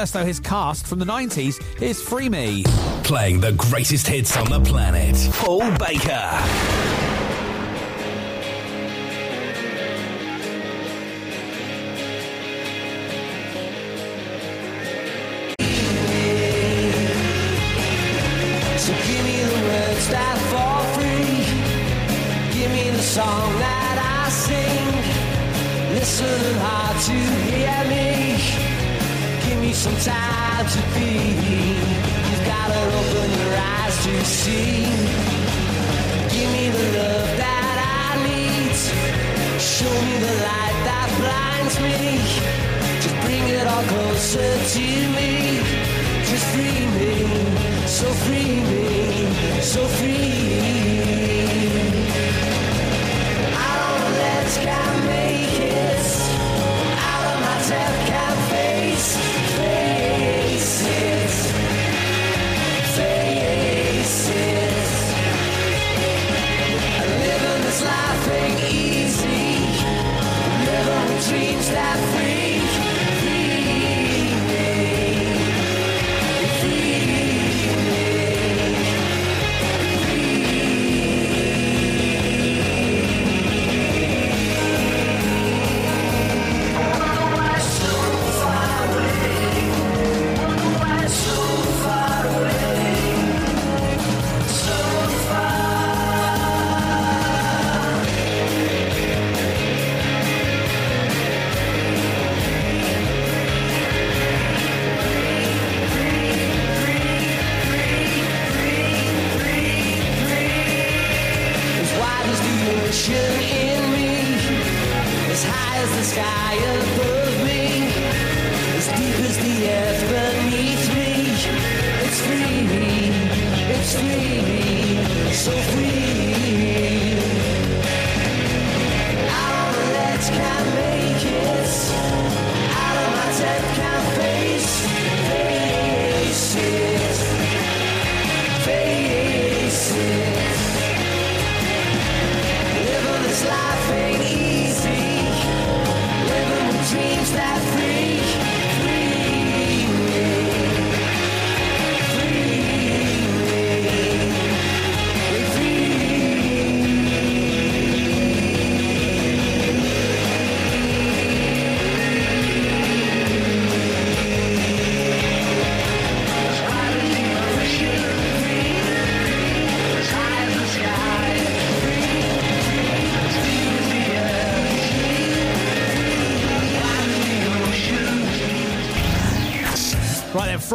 first, though, his cast from the 90s. is Free Me. Playing the greatest hits on the planet. Paul Baker. So give me the words that fall free. Give me the song that I sing. Listen hard to hear me. Give me some time to be. You've gotta open your eyes to see. Give me the love that I need. Show me the light that blinds me. Just bring it all closer to me. Just free me, so free me, so free. I don't let can make it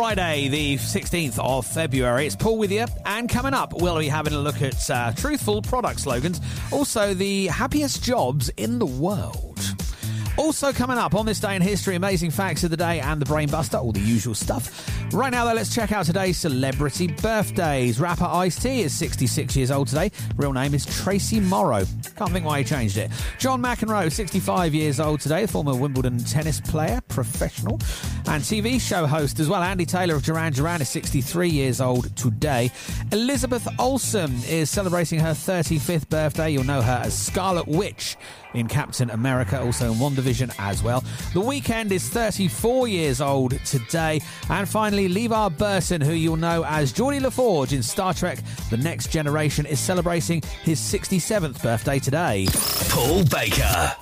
Friday, the 16th of February. It's Paul with you. And coming up, we'll be having a look at uh, truthful product slogans, also the happiest jobs in the world. Also coming up on this day in history, amazing facts of the day and the brain buster, all the usual stuff. Right now, though, let's check out today's celebrity birthdays. Rapper Ice-T is 66 years old today. Real name is Tracy Morrow. Can't think why he changed it. John McEnroe, 65 years old today, former Wimbledon tennis player, professional, and TV show host as well. Andy Taylor of Duran Duran is 63 years old today. Elizabeth Olsen is celebrating her 35th birthday. You'll know her as Scarlet Witch in Captain America, also in WandaVision as well. The Weeknd is 34 years old today. And finally, Levar Burton, who you'll know as Geordi La Forge in Star Trek The Next Generation, is celebrating his 67th birthday today. Paul Baker.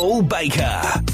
Paul Baker.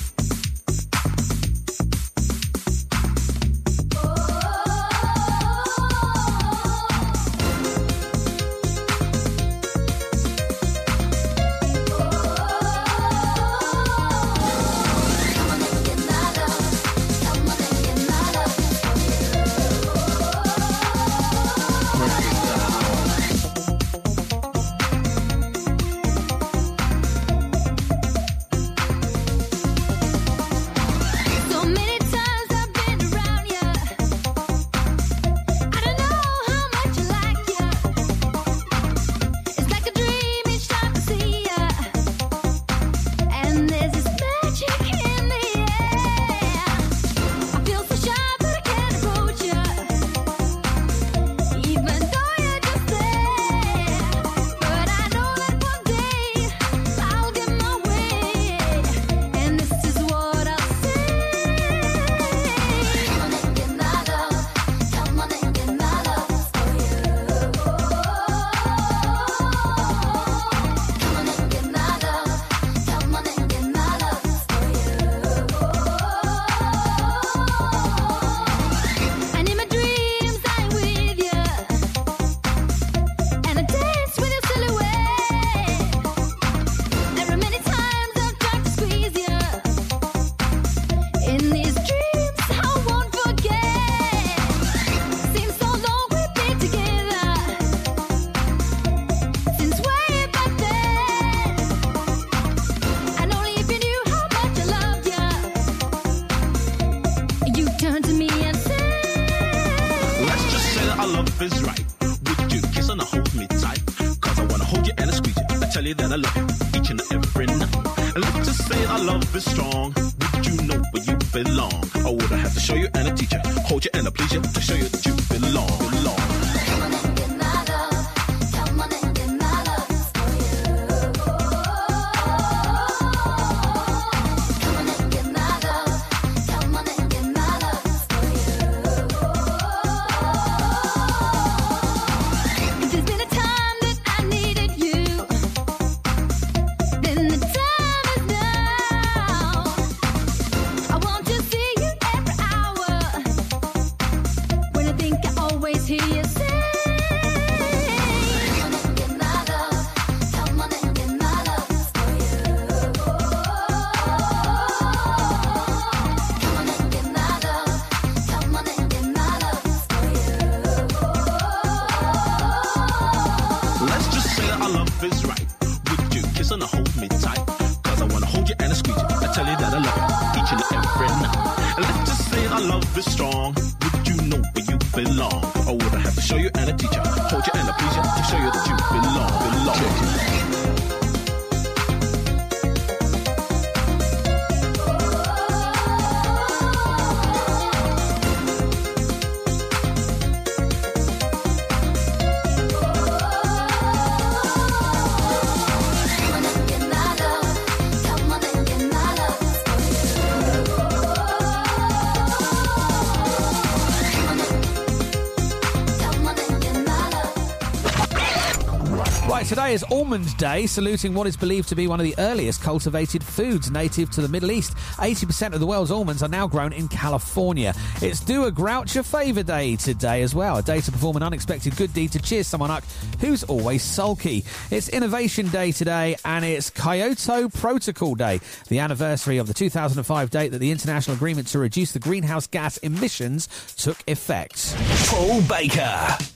Today is Almond Day, saluting what is believed to be one of the earliest cultivated foods native to the Middle East. 80% of the world's almonds are now grown in California. It's Do a Grouch a Favour Day today as well, a day to perform an unexpected good deed to cheer someone up who's always sulky. It's Innovation Day today, and it's Kyoto Protocol Day, the anniversary of the 2005 date that the international agreement to reduce the greenhouse gas emissions took effect. Paul Baker.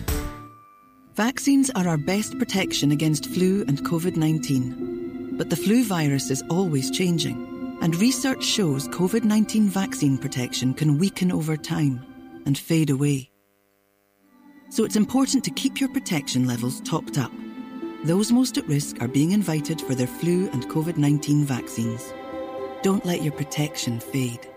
Vaccines are our best protection against flu and COVID 19. But the flu virus is always changing, and research shows COVID 19 vaccine protection can weaken over time and fade away. So it's important to keep your protection levels topped up. Those most at risk are being invited for their flu and COVID 19 vaccines. Don't let your protection fade.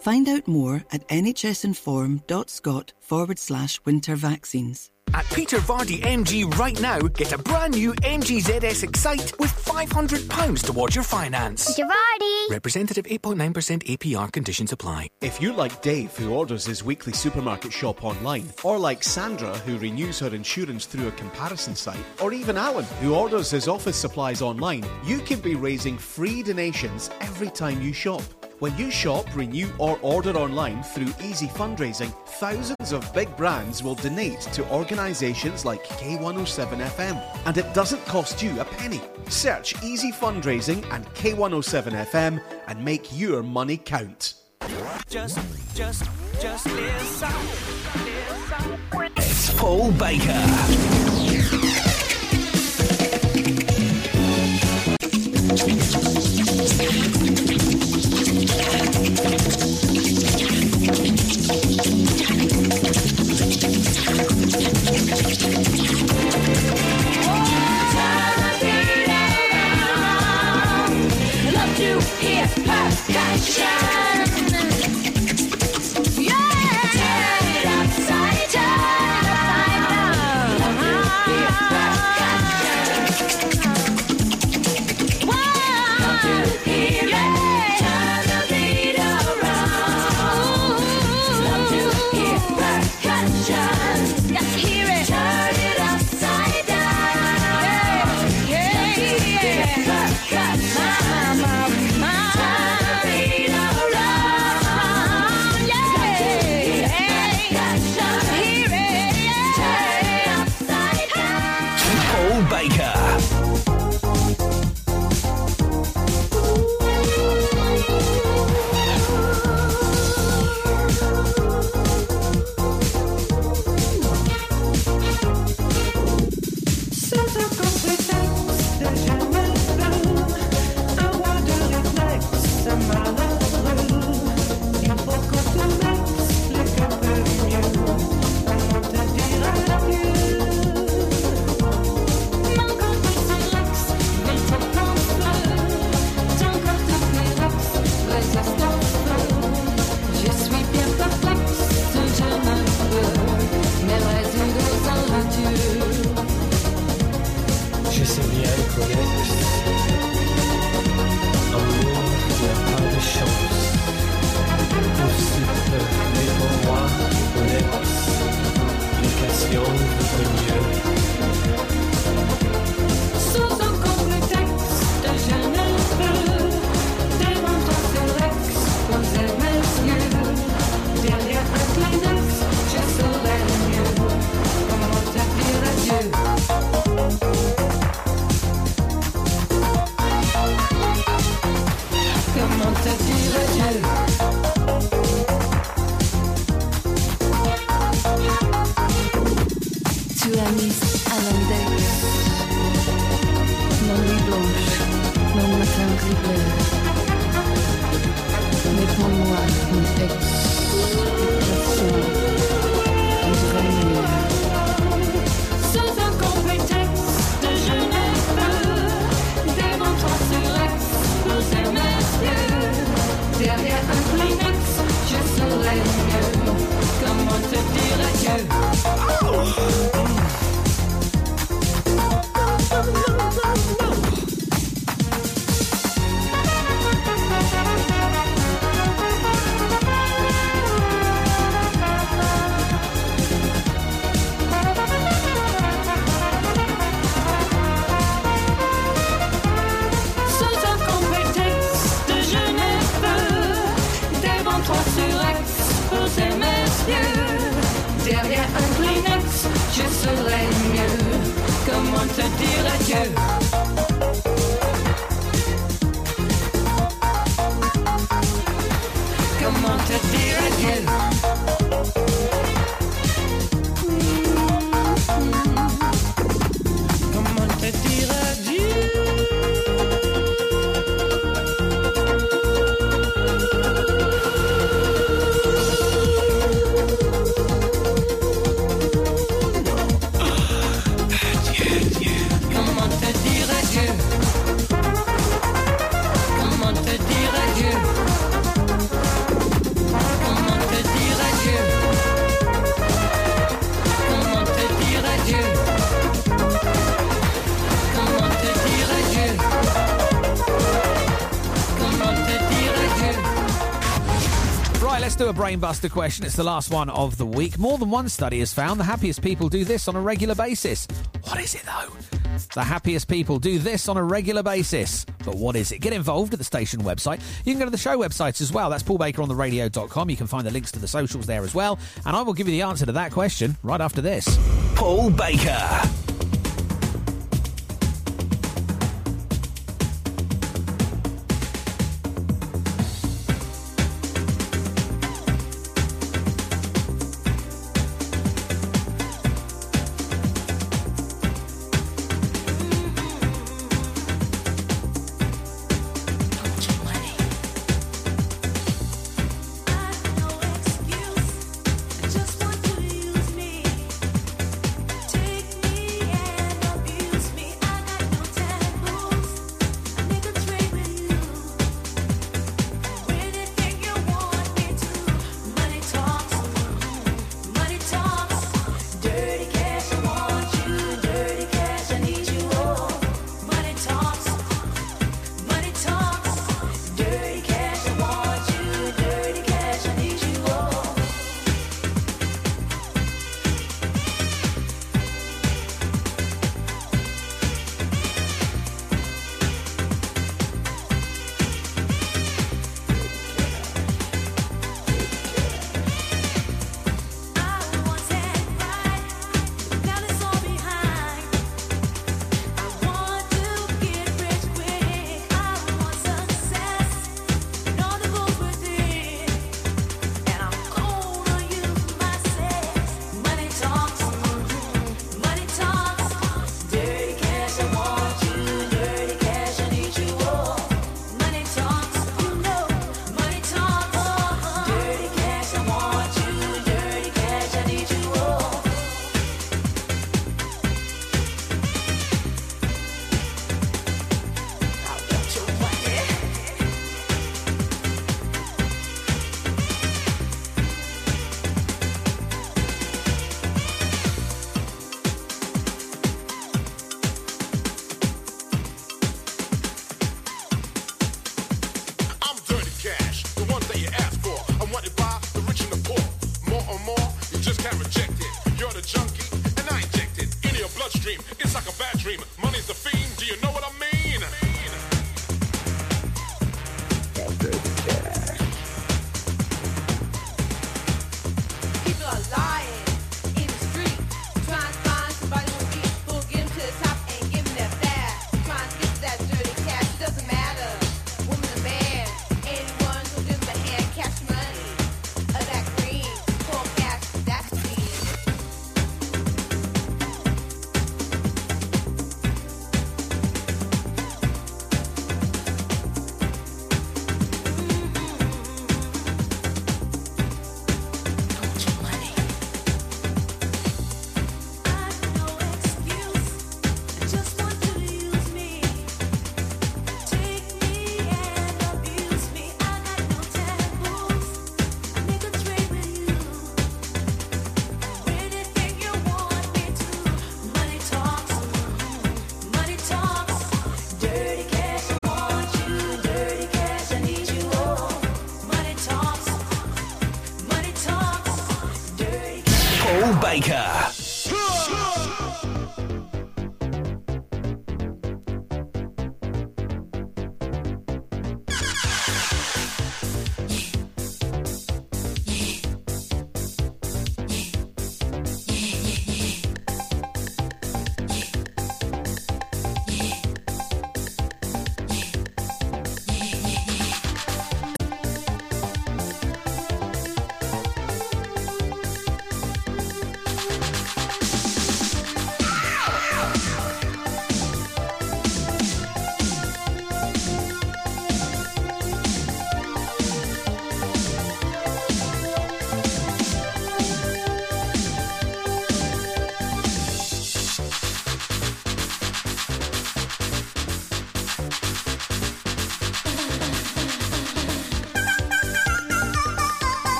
Find out more at nhsinform.scot forward slash winter vaccines. At Peter Vardy MG right now, get a brand new MG ZS Excite with £500 towards your finance. Javardi! Representative 8.9% APR conditions apply. If you're like Dave, who orders his weekly supermarket shop online, or like Sandra, who renews her insurance through a comparison site, or even Alan, who orders his office supplies online, you can be raising free donations every time you shop. When you shop, renew, or order online through Easy Fundraising, thousands of big brands will donate to organisations like K107 FM, and it doesn't cost you a penny. Search Easy Fundraising and K107 FM and make your money count. Just, just, just listen. It's Paul Baker. To hear a brainbuster question. It's the last one of the week. More than one study has found the happiest people do this on a regular basis. What is it though? The happiest people do this on a regular basis. But what is it? Get involved at the station website. You can go to the show websites as well. That's paulbakerontheradio.com. You can find the links to the socials there as well. And I will give you the answer to that question right after this. Paul Baker.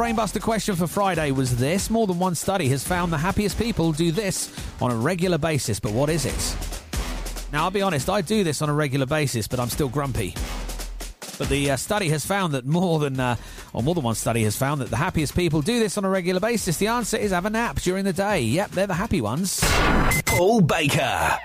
brainbuster question for Friday was this. More than one study has found the happiest people do this on a regular basis, but what is it? Now, I'll be honest, I do this on a regular basis, but I'm still grumpy. But the uh, study has found that more than, uh, or more than one study has found that the happiest people do this on a regular basis. The answer is have a nap during the day. Yep, they're the happy ones. Paul Baker.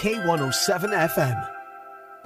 K107 FM.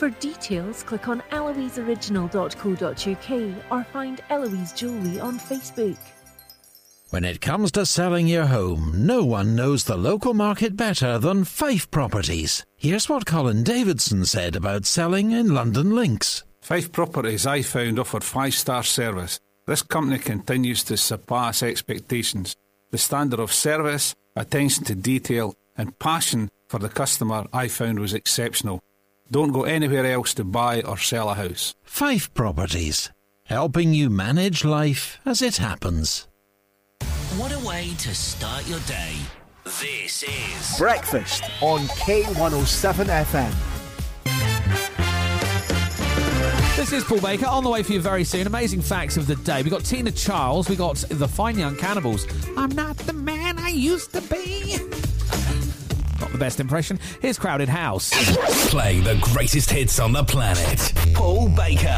For details, click on eloiseoriginal.co.uk or find Eloise Jewellery on Facebook. When it comes to selling your home, no one knows the local market better than Fife Properties. Here's what Colin Davidson said about selling in Lundin Links. Fife Properties I found offered five star service. This company continues to surpass expectations. The standard of service, attention to detail, and passion for the customer I found was exceptional. Don't go anywhere else to buy or sell a house. Fife Properties, helping you manage life as it happens. What a way to start your day. This is Breakfast on K107 FM. This is Paul Baker on the way for you very soon. Amazing facts of the day. We got Tina Charles. We got the Fine Young Cannibals. I'm not the man I used to be. Not the best impression. Here's Crowded House. playing the greatest hits on the planet. Paul Baker.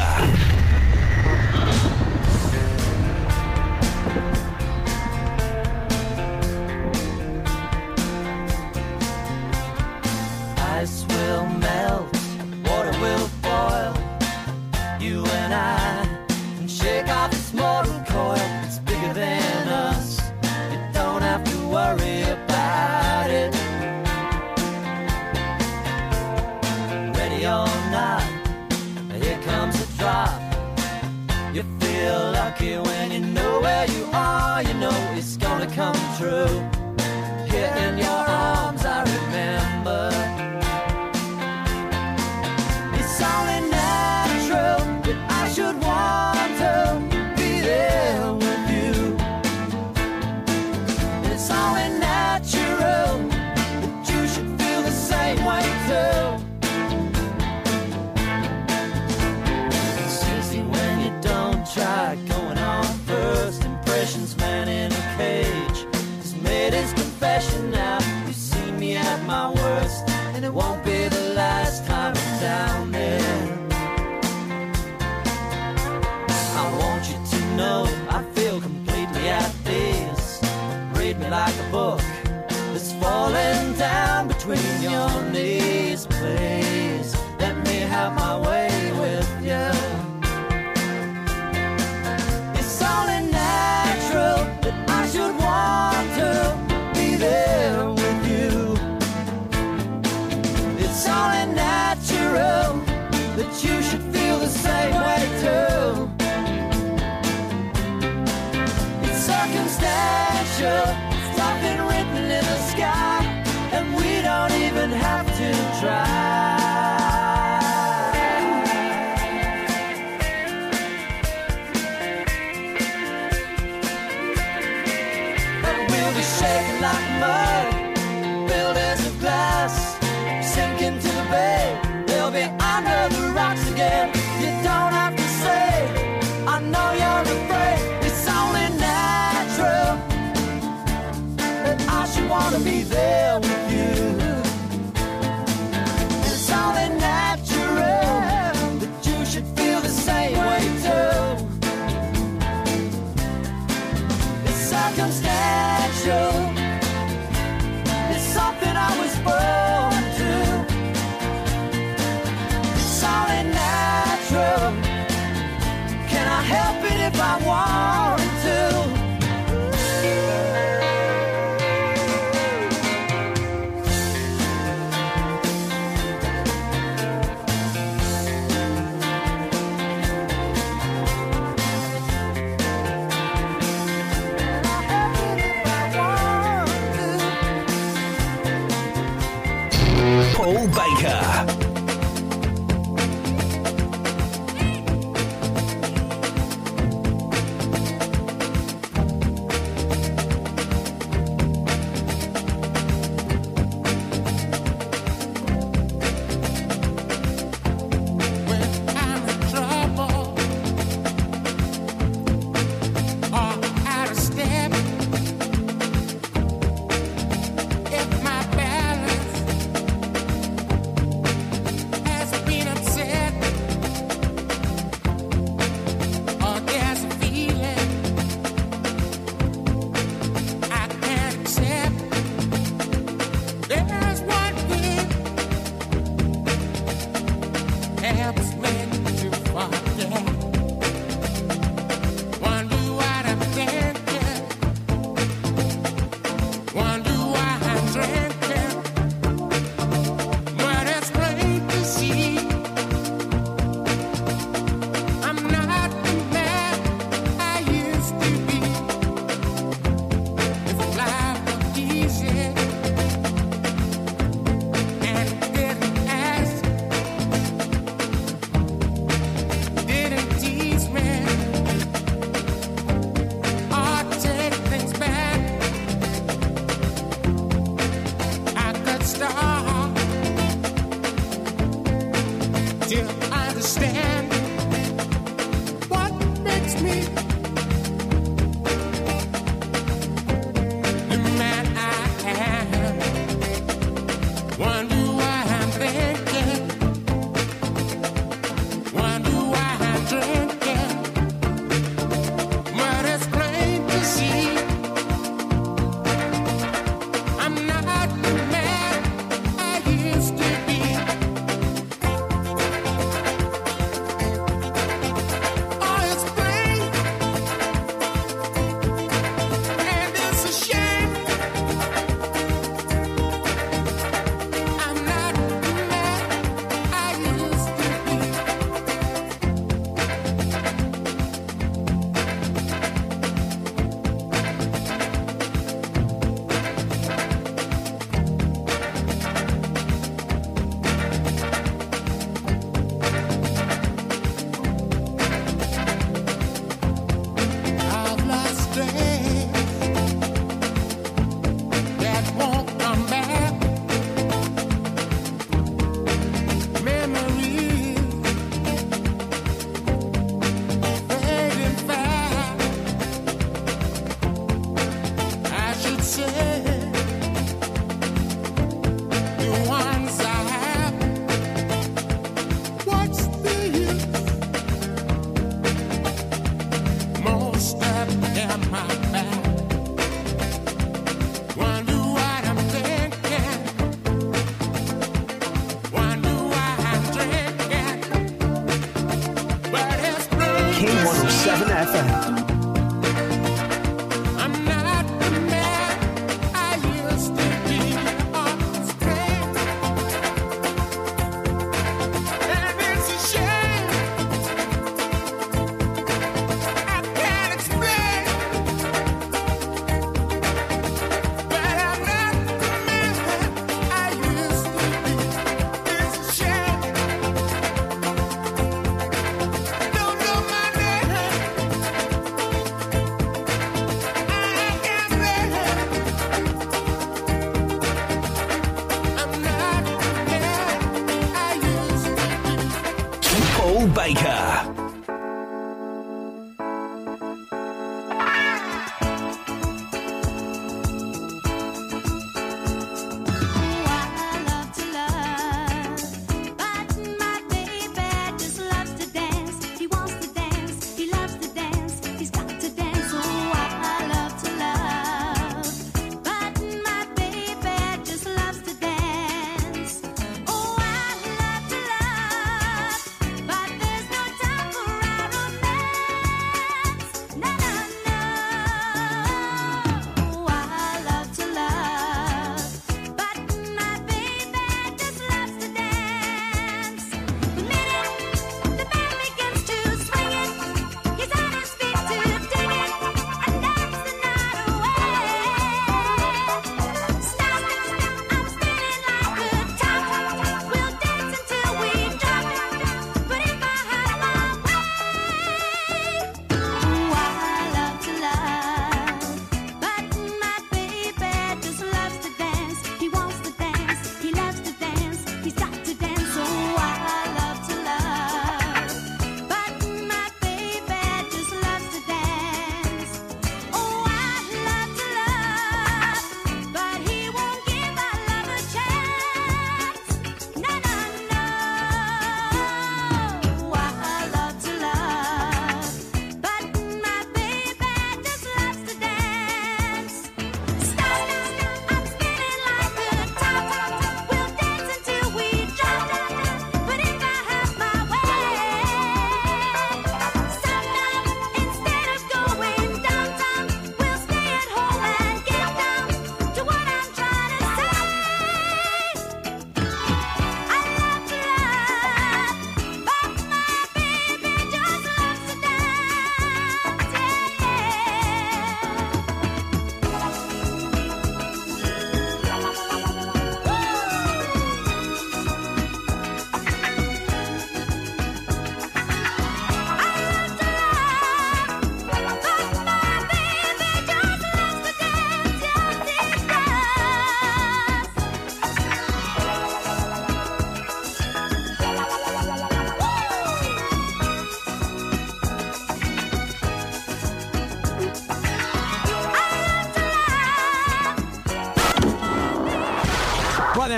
Baker.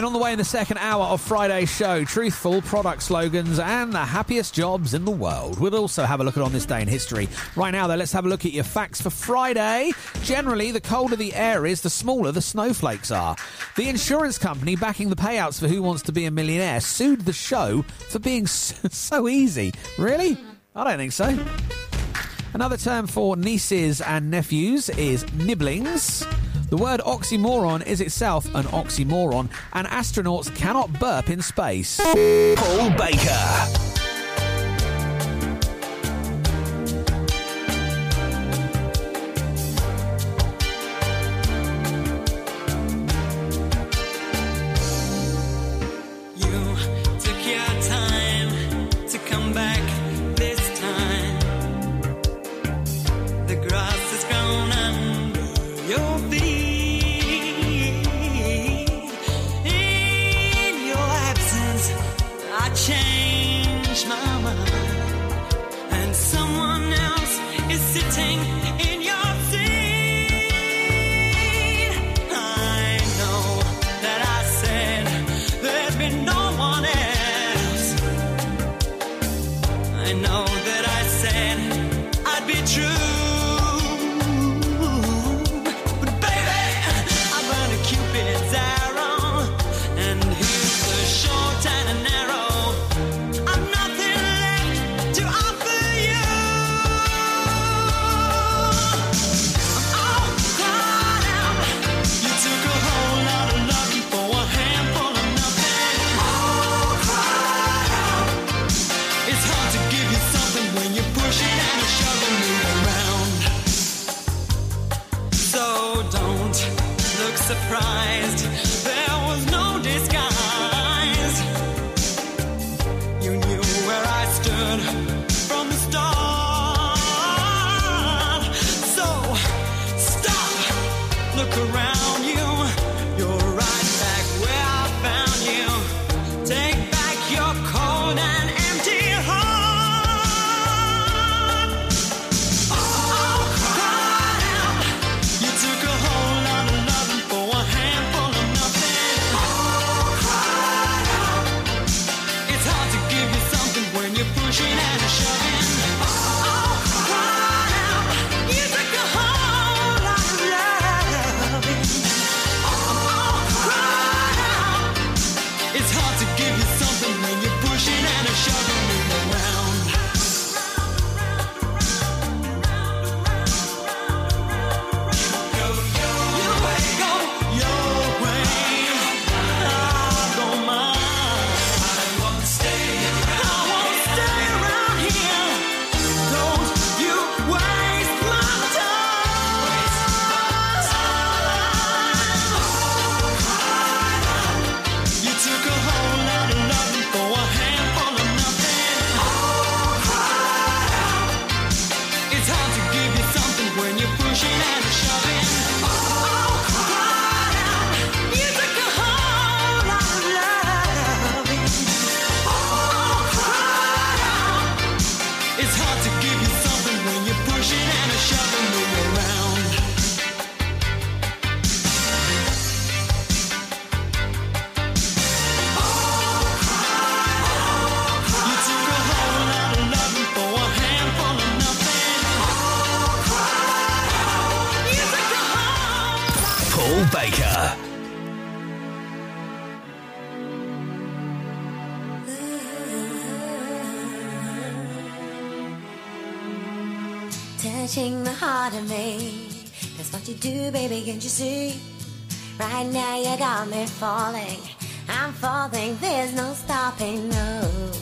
On the way in the second hour of Friday's show, truthful product slogans and the happiest jobs in the world. We'll also have a look at on this day in history. Right now, though, let's have a look at your facts for Friday. Generally, the colder the air is, the smaller the snowflakes are. The insurance company backing the payouts for Who Wants to Be a Millionaire sued the show for being so easy. Really? I don't think so. Another term for nieces and nephews is nibblings. The word oxymoron is itself an oxymoron, and astronauts cannot burp in space. Paul Baker. Can't you see? Right now you got me falling. I'm falling, there's no stopping, no.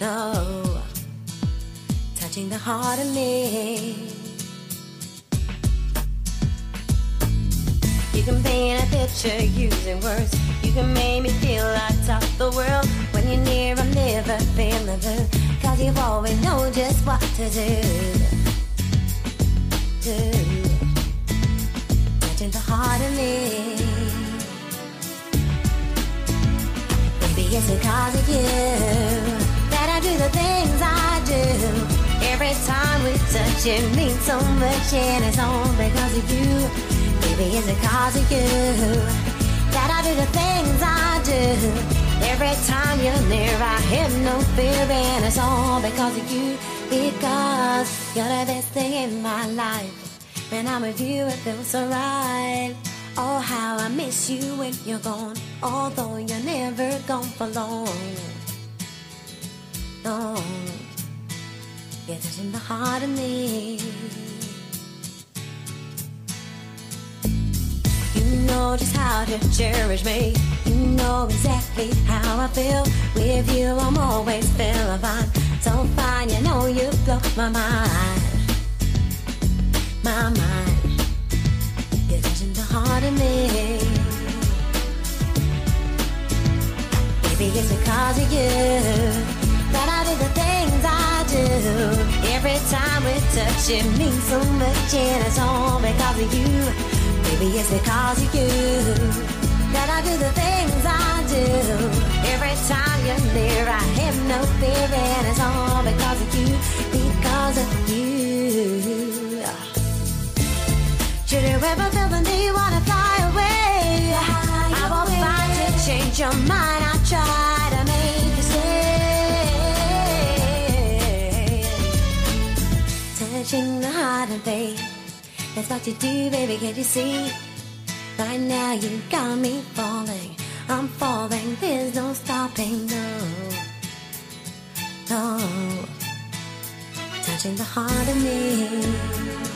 No. Touching the heart of me. You can paint a picture using words. You can make me feel like top the world. When you're near, I'm never feeling blue. Cause you always know just what to do. Do. Touching the heart of me. Baby, it's because of you that I do the things I do. Every time we touch, it means so much, and it's all because of you. Baby, it's because of you that I do the things I do. Every time you're near, I have no fear, and it's all because of you. Because you're the best thing in my life. When I'm with you, it feels so right. Oh, how I miss you when you're gone. Although you're never gone for long. No, you're touching the heart of me. You know just how to cherish me. You know exactly how I feel. With you, I'm always feeling fine. So fine, you know you blow my mind. My mind. You're touching the heart of me. Baby, it's because of you that I do the things I do. Every time we touch, it means so much, and it's all because of you. Baby, it's because of you that I do the things I do. Every time you're near, I have no fear, and it's all because of you, because of you. You fly away? I won't fight to change your mind. I try to make you. Touching the heart faith. That's what you do, baby. Can't you see? Right now you got me falling. I'm falling. There's no stopping. No, no. Touching the heart of me.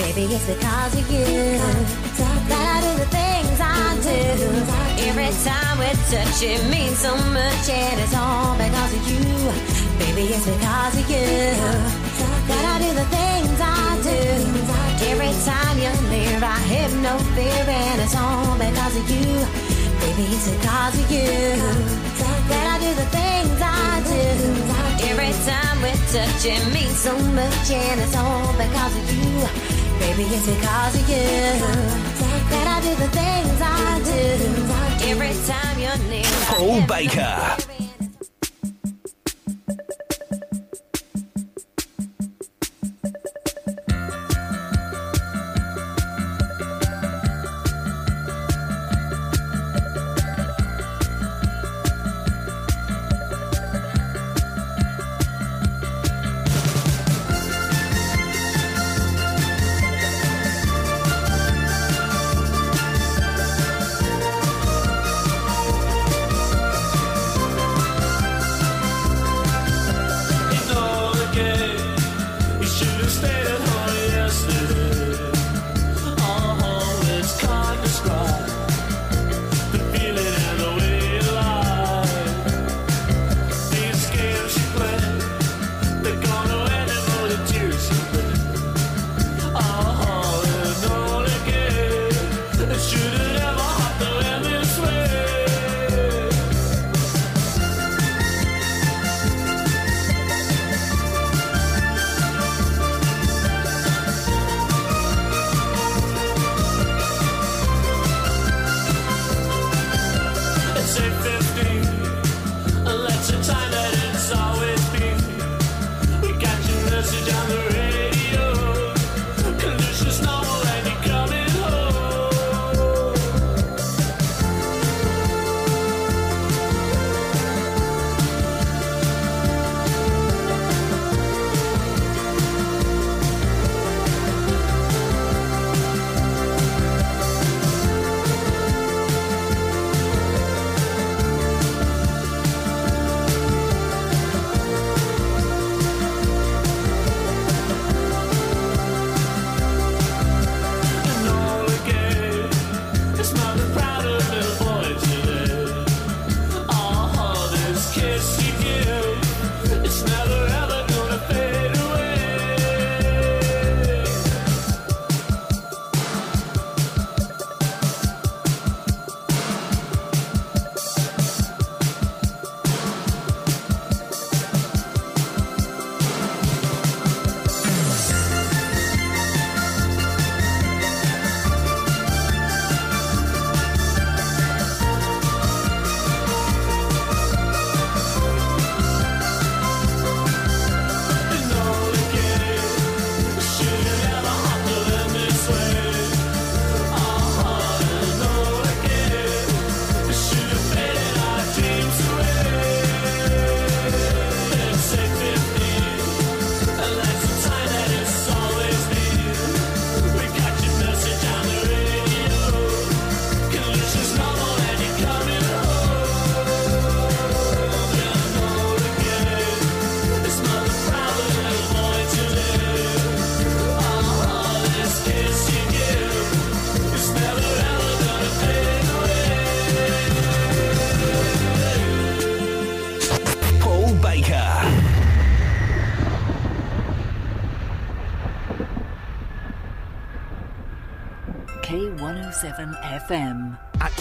Baby, it's because of you that I do the things I do. Every time we touch, it means so much, and it's all because of you. Baby, it's because of you that I do the things I do. Every time you're near, I have no fear, and it's all because of you. Baby, it's because of you that I do the things I do. Every time we touch, it means so much, and it's all because of you. Baby, it's because of you that I do the things I do. Every time you're near. Paul Baker.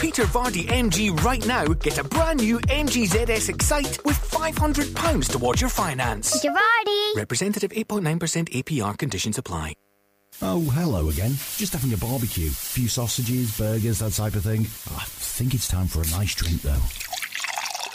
Peter Vardy MG right now, get a brand new MG ZS Excite with £500 towards your finance. Peter Vardy. Representative 8.9% APR conditions apply. Oh, hello again. Just having a barbecue. few sausages, burgers, that type of thing. I think it's time for a nice drink, though.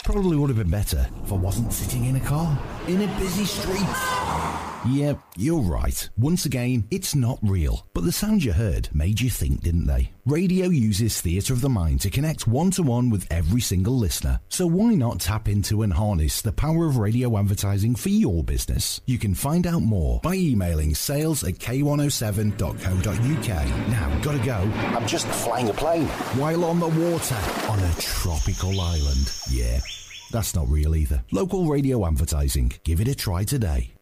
Probably would have been better if I wasn't sitting in a car in a busy street. Yeah, you're right. Once again, it's not real. But the sounds you heard made you think, didn't they? Radio uses theatre of the mind to connect one to one with every single listener. So why not tap into and harness the power of radio advertising for your business? You can find out more by emailing sales at k107.co.uk. Now, gotta go. I'm just flying a plane. While on the water on a tropical island. Yeah, that's not real either. Local radio advertising. Give it a try today.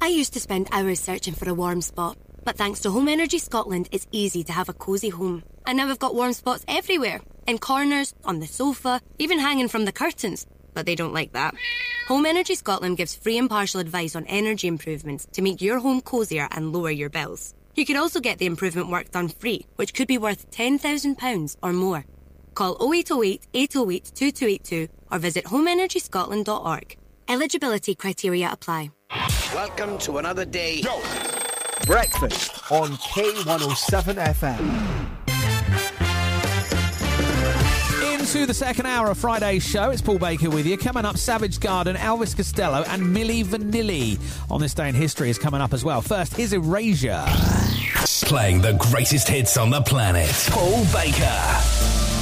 I used to spend hours searching for a warm spot, but thanks to Home Energy Scotland, it's easy to have a cosy home. And now we've got warm spots everywhere in corners, on the sofa, even hanging from the curtains. But they don't like that. Home Energy Scotland gives free and impartial advice on energy improvements to make your home cosier and lower your bills. You could also get the improvement work done free, which could be worth £10,000 or more. Call 0808 808 2282 or visit homeenergyscotland.org. Eligibility criteria apply. Welcome to another day. Breakfast on K107 FM. Into the second hour of Friday's show, it's Paul Baker with you. Coming up, Savage Garden, Elvis Costello, and Milli Vanilli on this day in history is coming up as well. First, here's Erasure. Playing the greatest hits on the planet. Paul Baker.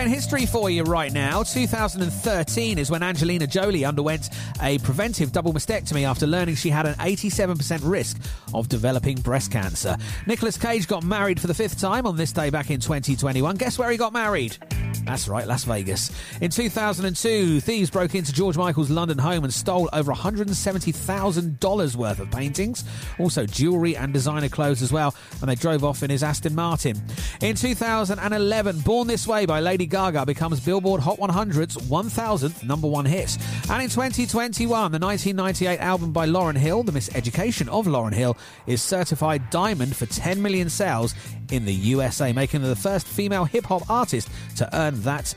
In history for you right now. 2013 is when Angelina Jolie underwent a preventive double mastectomy after learning she had an 87% risk of developing breast cancer. Nicolas Cage got married for the fifth time on this day back in 2021. Guess where he got married? That's right, Las Vegas. In 2002, thieves broke into George Michael's London home and stole over $170,000 worth of paintings, also jewellery and designer clothes as well, and they drove off in his Aston Martin. In 2011, Born This Way by Lady Gaga becomes Billboard Hot 100's 1000th number one hit. And in 2021, the 1998 album by Lauryn Hill, The Miseducation of Lauryn Hill, is certified diamond for 10 million sales in the USA, making her the first female hip hop artist to earn that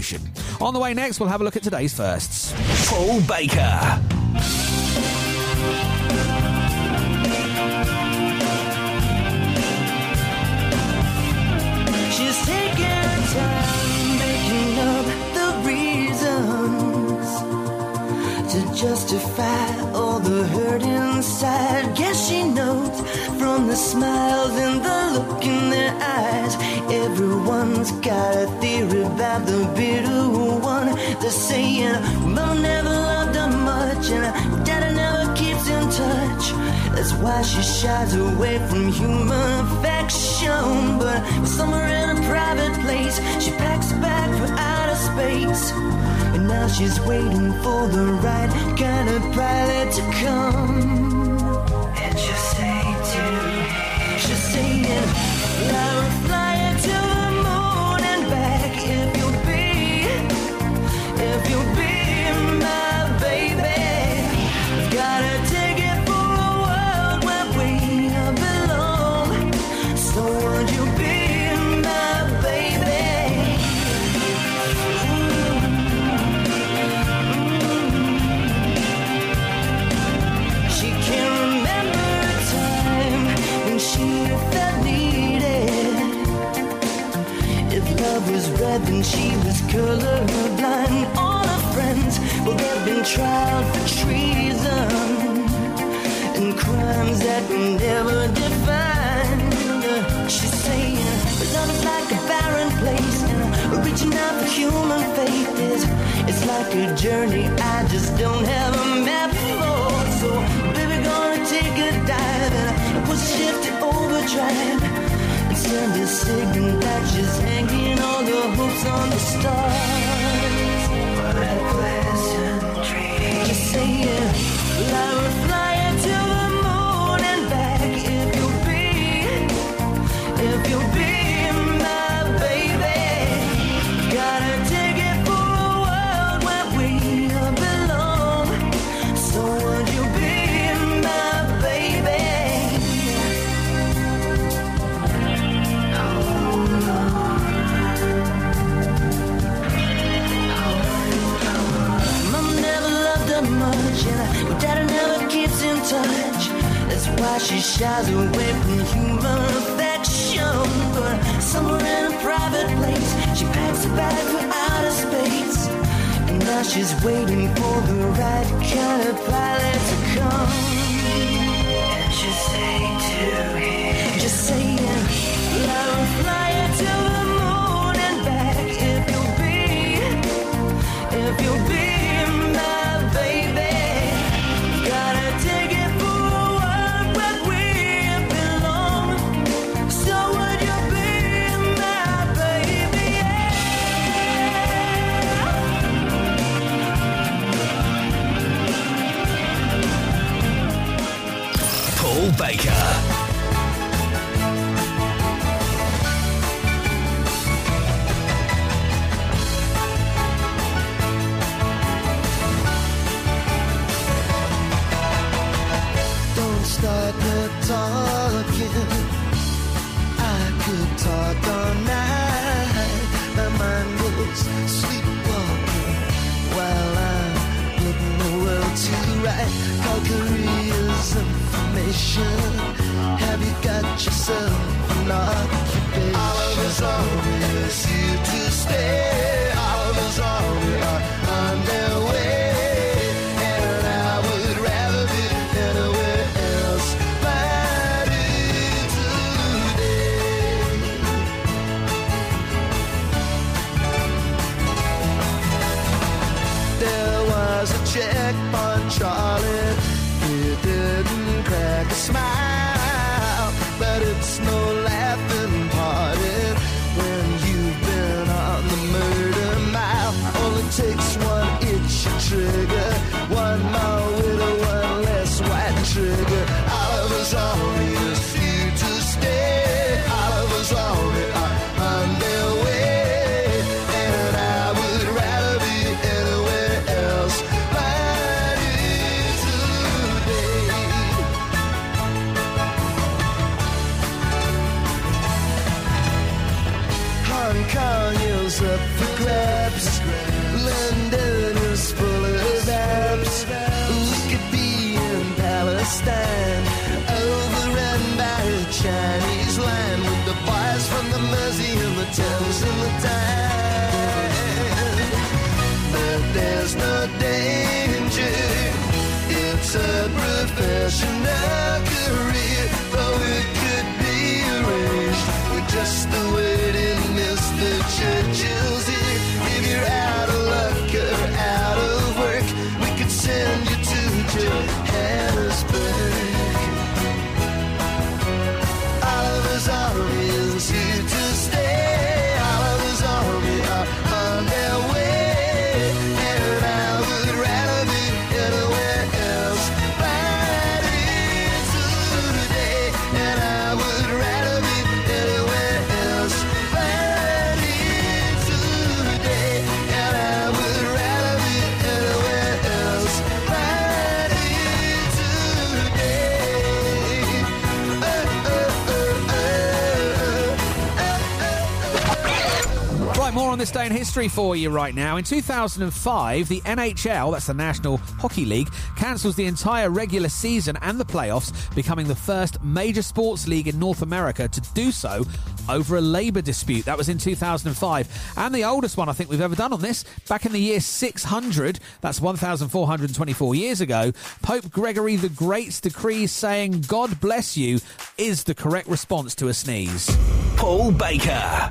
certification. On the way next, we'll have a look at today's firsts. Paul Baker. She's taking time making up the reasons to justify all the hurt inside. Guess she knows from the smiles and the look in their eyes. Everyone's got a theory about the bitter one. They're saying, Mama never loved her much, and Daddy never keeps in touch. That's why she shies away from human affection. But somewhere in a private place, she packs a bag for outer space. And now she's waiting for the right kind of pilot to come. She's journey I just don't have a map for. So, baby, gonna take a dive and put shift to overdrive and send a signal that she's hanging all the hopes on the stars. What a pleasant dream. Just saying, I she shies away from human affection. But somewhere in a private place, she packs a bag for outer space. And now she's waiting for the right kind of pilot to come. And she'll say to him, just saying, will fly to the moon and back if you'll be, if you'll be Baker. Have you got yourself an occupation? All of us this day in history for you right now. In 2005, the NHL, that's the National Hockey League, cancels the entire regular season and the playoffs, becoming the first major sports league in North America to do so over a labour dispute. That was in 2005. And the oldest one I think we've ever done on this, back in the year 600, that's 1,424 years ago, Pope Gregory the Great's decree saying, God bless you, is the correct response to a sneeze. Paul Baker.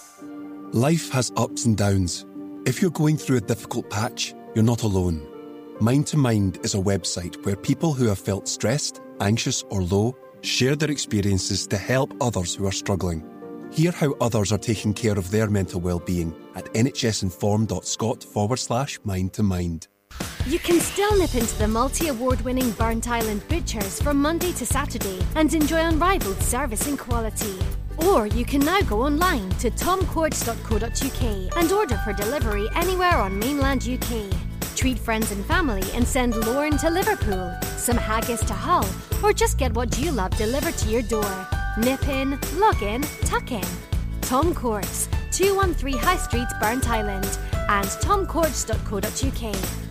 Life has ups and downs. If you're going through a difficult patch, you're not alone. Mind to Mind is a website where people who have felt stressed, anxious, or low share their experiences to help others who are struggling. Hear how others are taking care of their mental well-being at nhsinform.scot forward slash mind to mind. You can still nip into the multi award winning Burntisland Butchers from Monday to Saturday and enjoy unrivaled service and quality. Or you can now go online to tomcourts.co.uk and order for delivery anywhere on mainland UK. Treat friends and family and send Lorne to Liverpool, some haggis to Hull, or just get what you love delivered to your door. Nip in, log in, tuck in. Tom Courts, 213 High Street, Burntisland, and tomcourts.co.uk.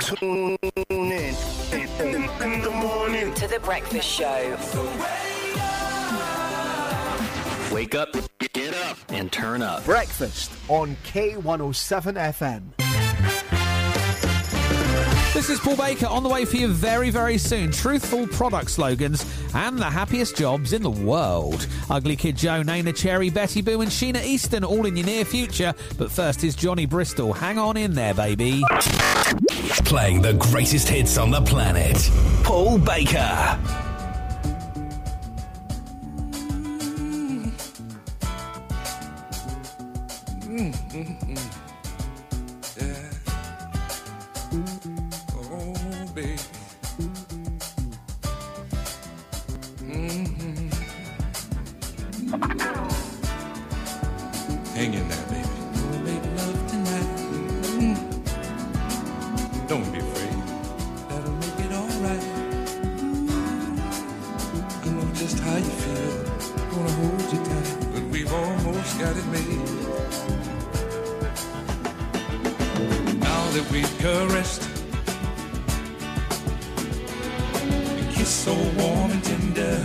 Tune in in the morning to the breakfast show. Wake up, get up, and turn up. Breakfast on K107 FM. This is Paul Baker on the way for you very, very soon. Truthful product slogans and the happiest jobs in the world. Ugly Kid Joe, Neneh Cherry, Betty Boo, and Sheena Easton all in your near future. But first is Johnny Bristol. Hang on in there, baby. Playing the greatest hits on the planet. Paul Baker. Mm, caressed and kissed so warm and tender,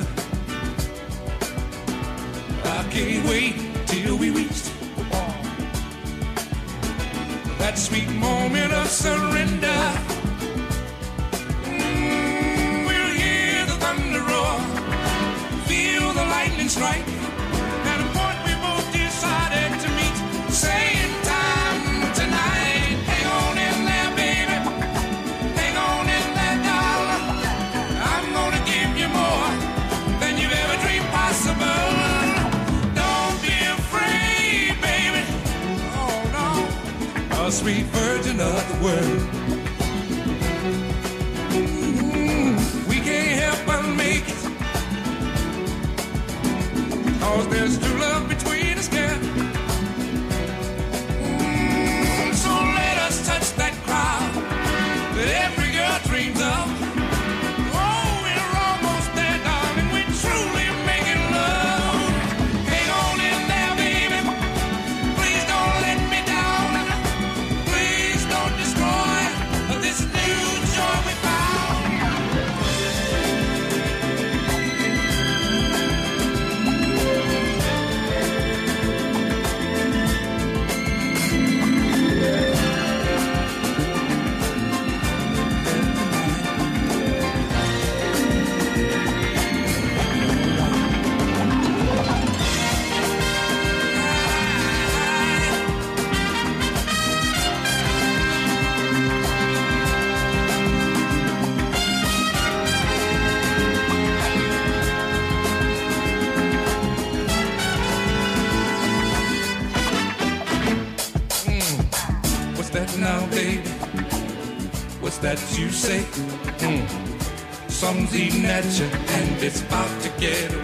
I can't wait till we reach that sweet moment of surrender. Mm, we'll hear the thunder roar, feel the lightning strike. Sweet virgin of the world. Mm, we can't help but make it. Cause there's true love at you, and it's about to get away.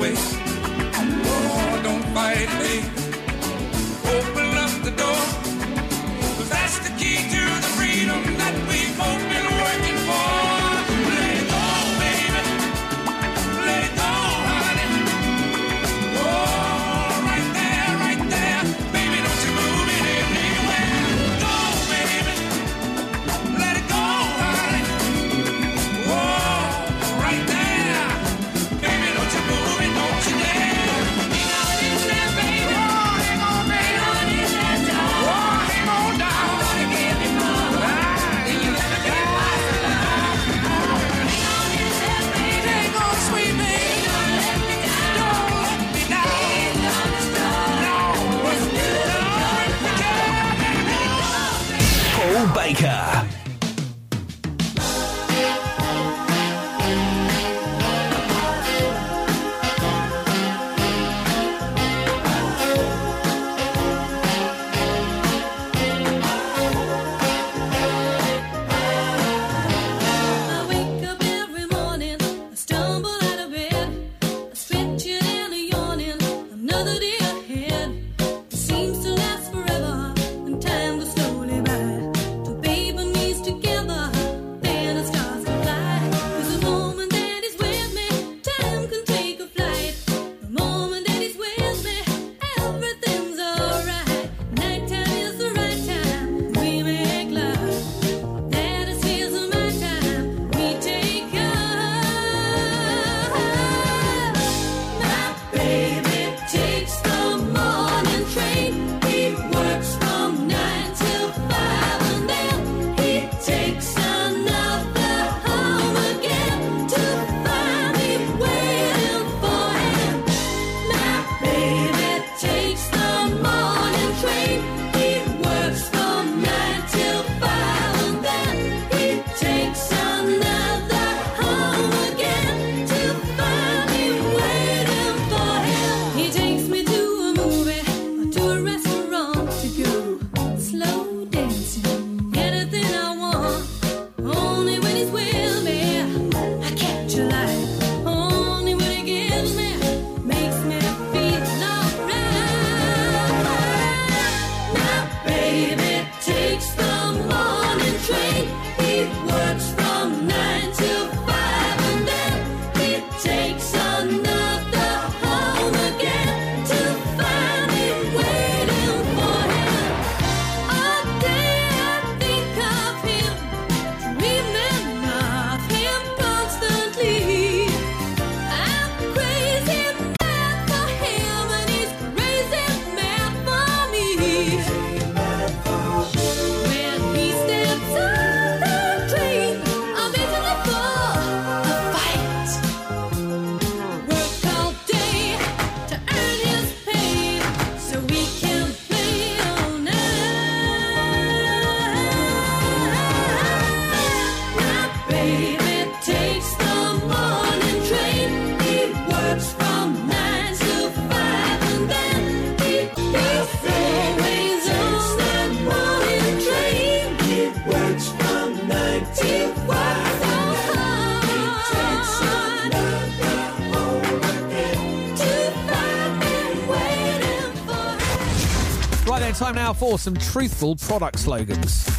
or some truthful product slogans.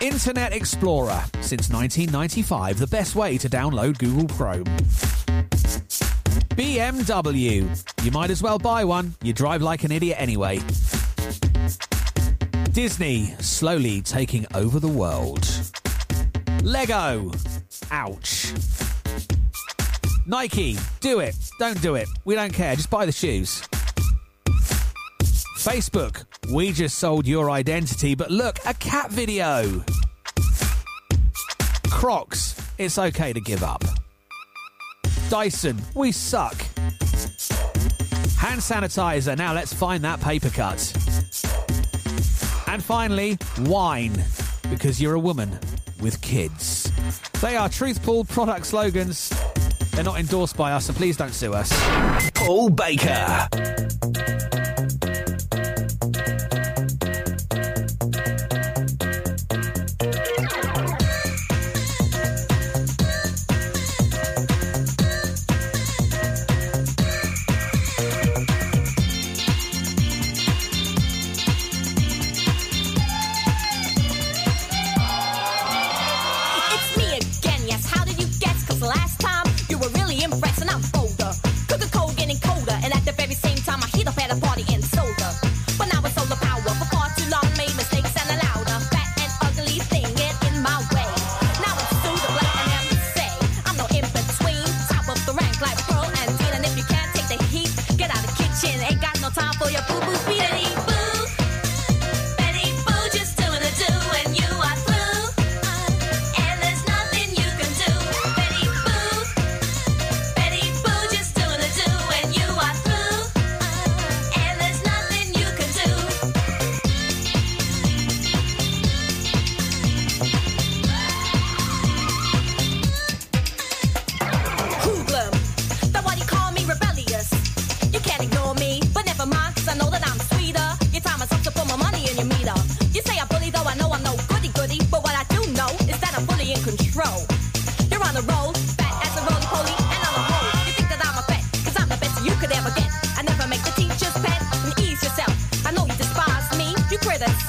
Internet Explorer, since 1995, the best way to download Google Chrome. BMW, you might as well buy one, you drive like an idiot anyway. Disney, slowly taking over the world. Lego, ouch. Nike, do it, don't do it, we don't care, just buy the shoes. Facebook, we just sold your identity, but look, a cat video. Crocs, it's okay to give up. Dyson, we suck. Hand sanitizer, now let's find that paper cut. And finally, wine, because you're a woman with kids. They are truthful product slogans. They're not endorsed by us, so please don't sue us. Paul Baker. where the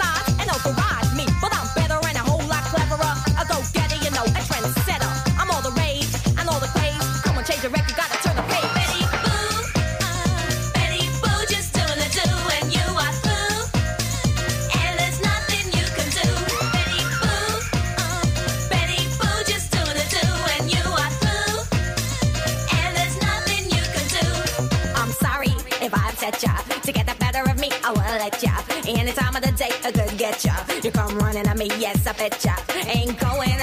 betcha. You come running at me, yes, I betcha. Ain't going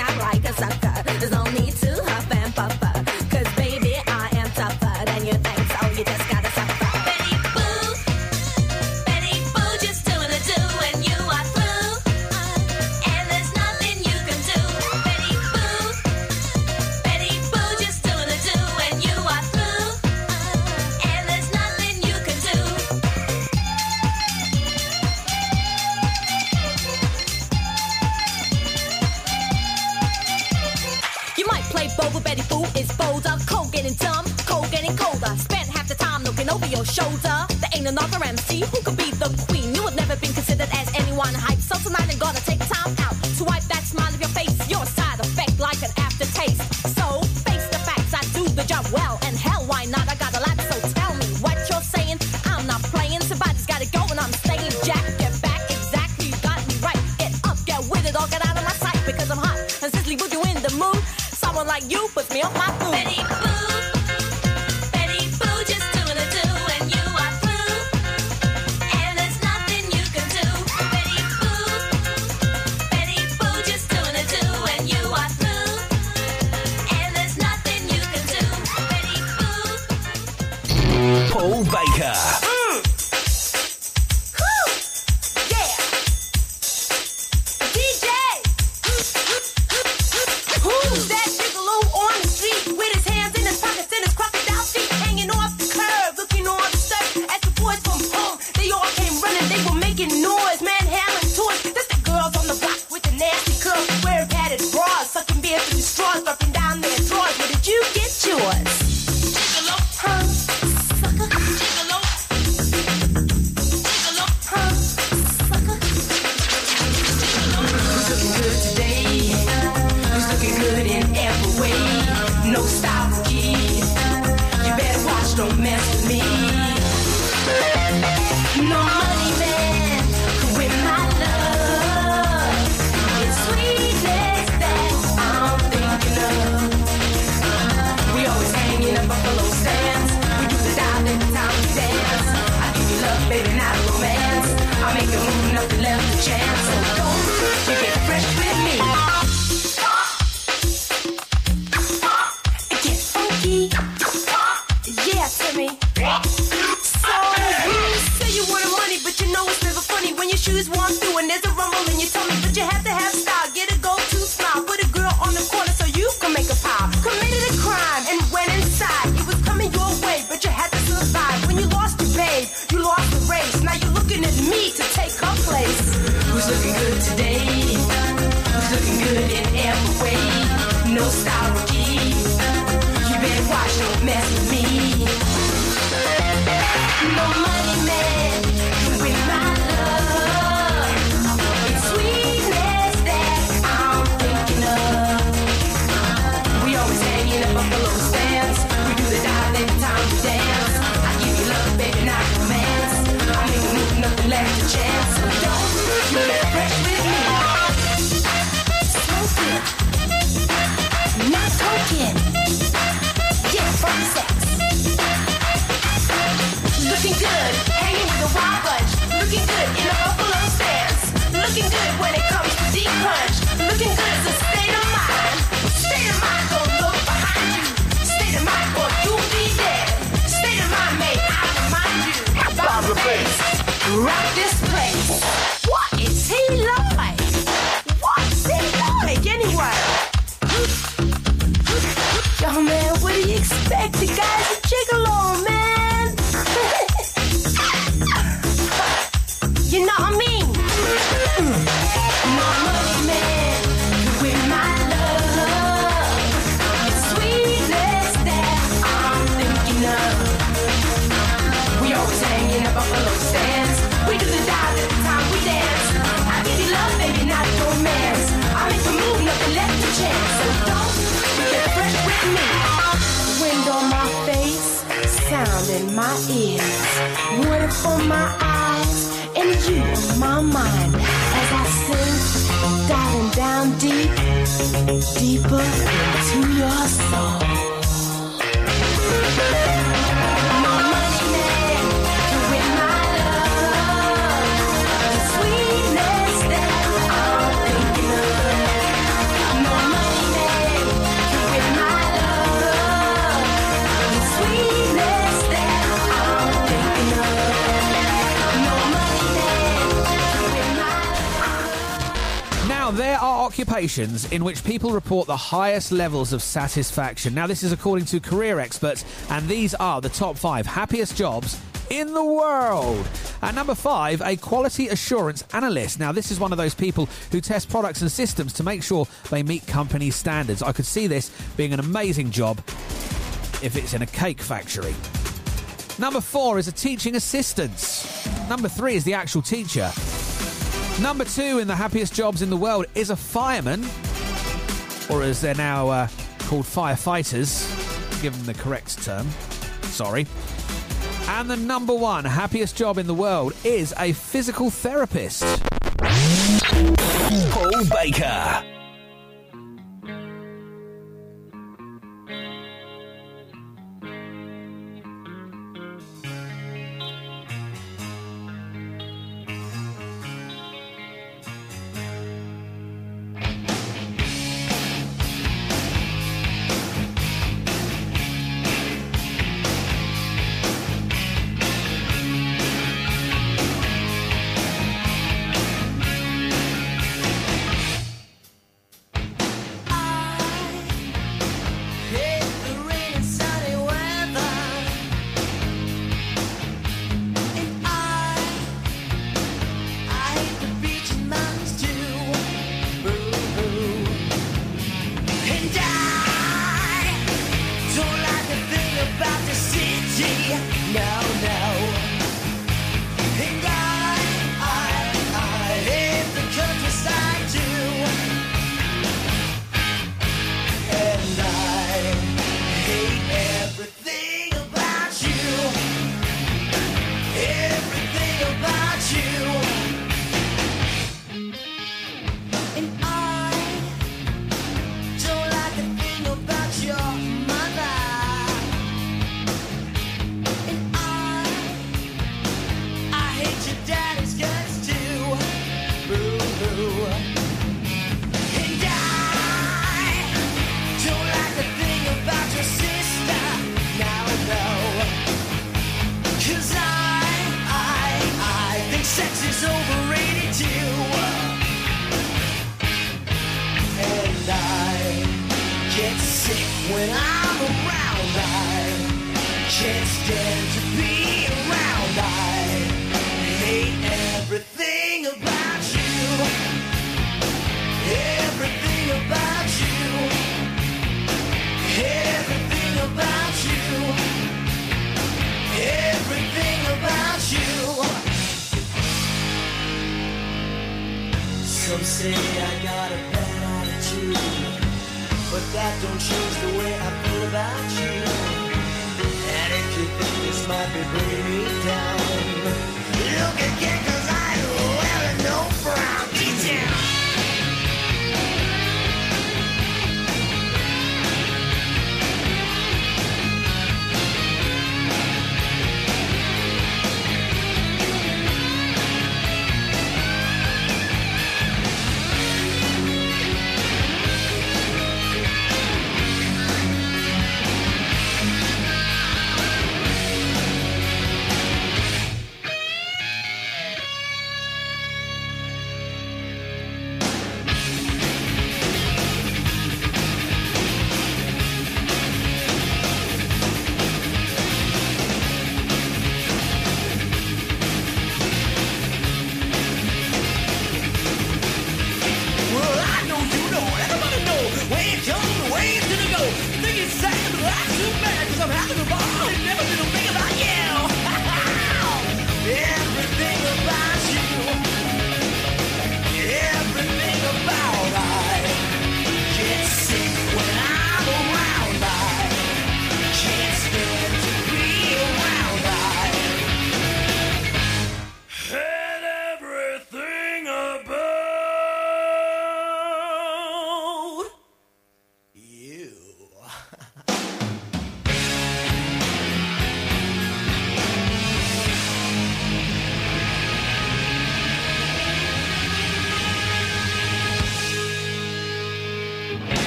Who's looking good today? Who's looking good in every way? No style sorry. You better watch, don't mess with me. No money, man. Looking good when it comes to deep punch. Looking good Bye. Occupations in which people report the highest levels of satisfaction. Now, this is according to career experts, and these are the top five happiest jobs in the world. At number five, a quality assurance analyst. Now, this is one of those people who test products and systems to make sure they meet company standards. I could see this being an amazing job if it's in a cake factory. Number four is a teaching assistant. Number three is the actual teacher. Number two in the happiest jobs in the world is a fireman, or as they're now uh, called firefighters, given the correct term. Sorry. And the number one happiest job in the world is a physical therapist. Paul Baker.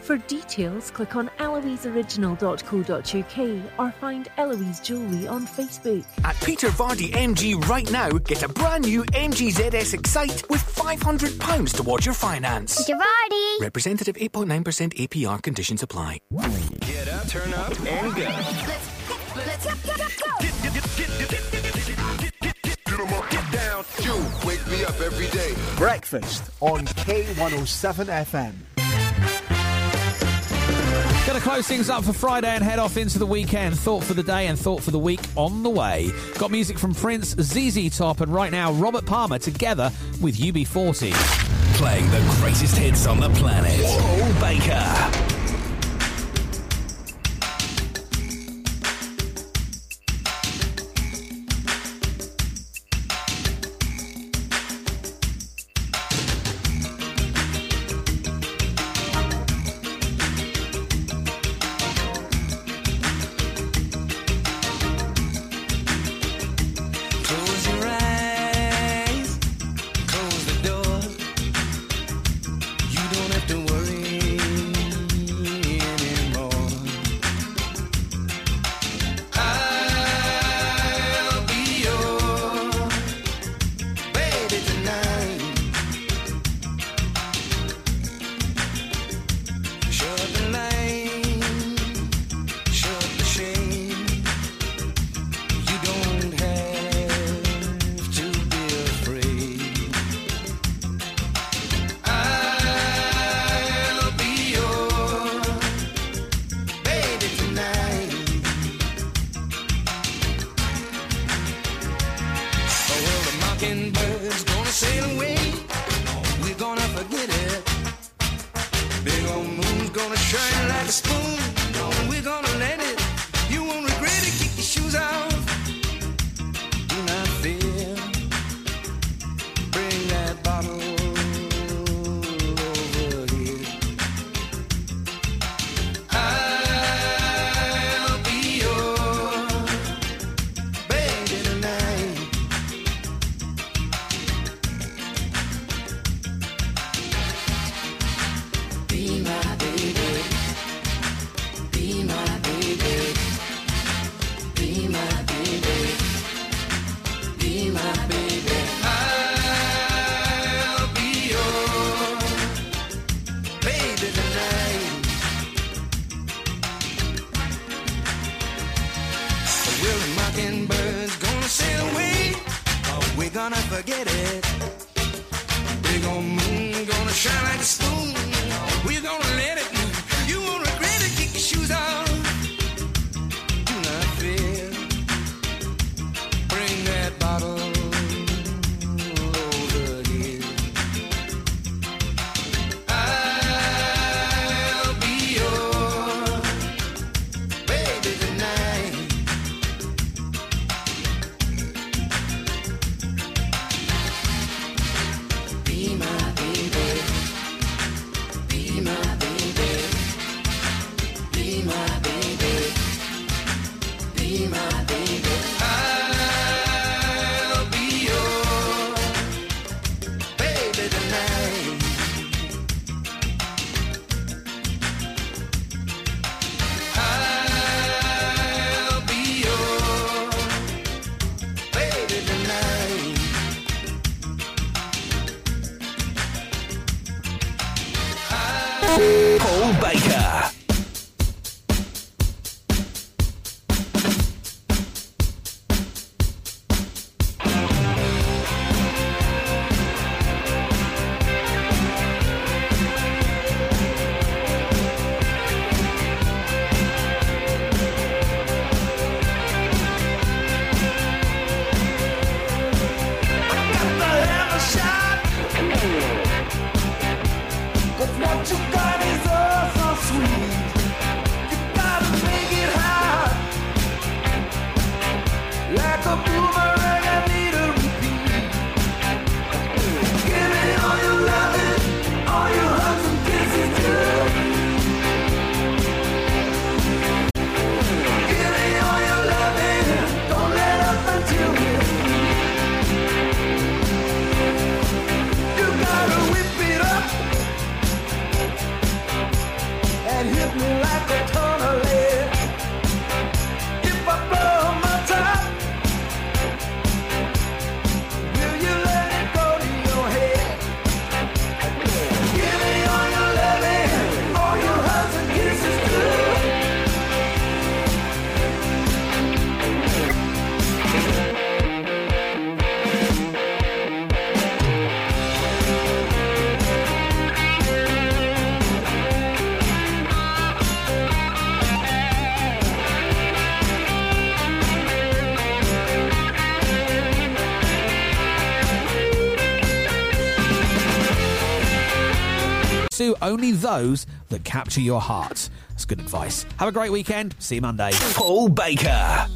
For details, click on eloiseoriginal.co.uk or find Eloise Jewellery on Facebook. At Peter Vardy MG right now, get a brand new MG ZS Excite with £500 towards your finance. Peter Vardy. Representative 8.9% APR conditions apply. Get up, turn up, and go. Let's go, go, go, go. Get down. You wake me up every day. Breakfast on K107 FM. Gonna close things up for Friday and head off into the weekend. Thought for the day and thought for the week on the way. Got music from Prince, ZZ Top, and right now Robert Palmer together with UB40. Playing the greatest hits on the planet. Paul Baker. Forget it. only those that capture your heart. That's good advice. Have a great weekend. See you Monday. Paul Baker.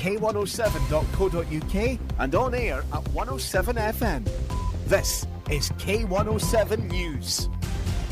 k107.co.uk and on air at 107 FM. This is K107 News.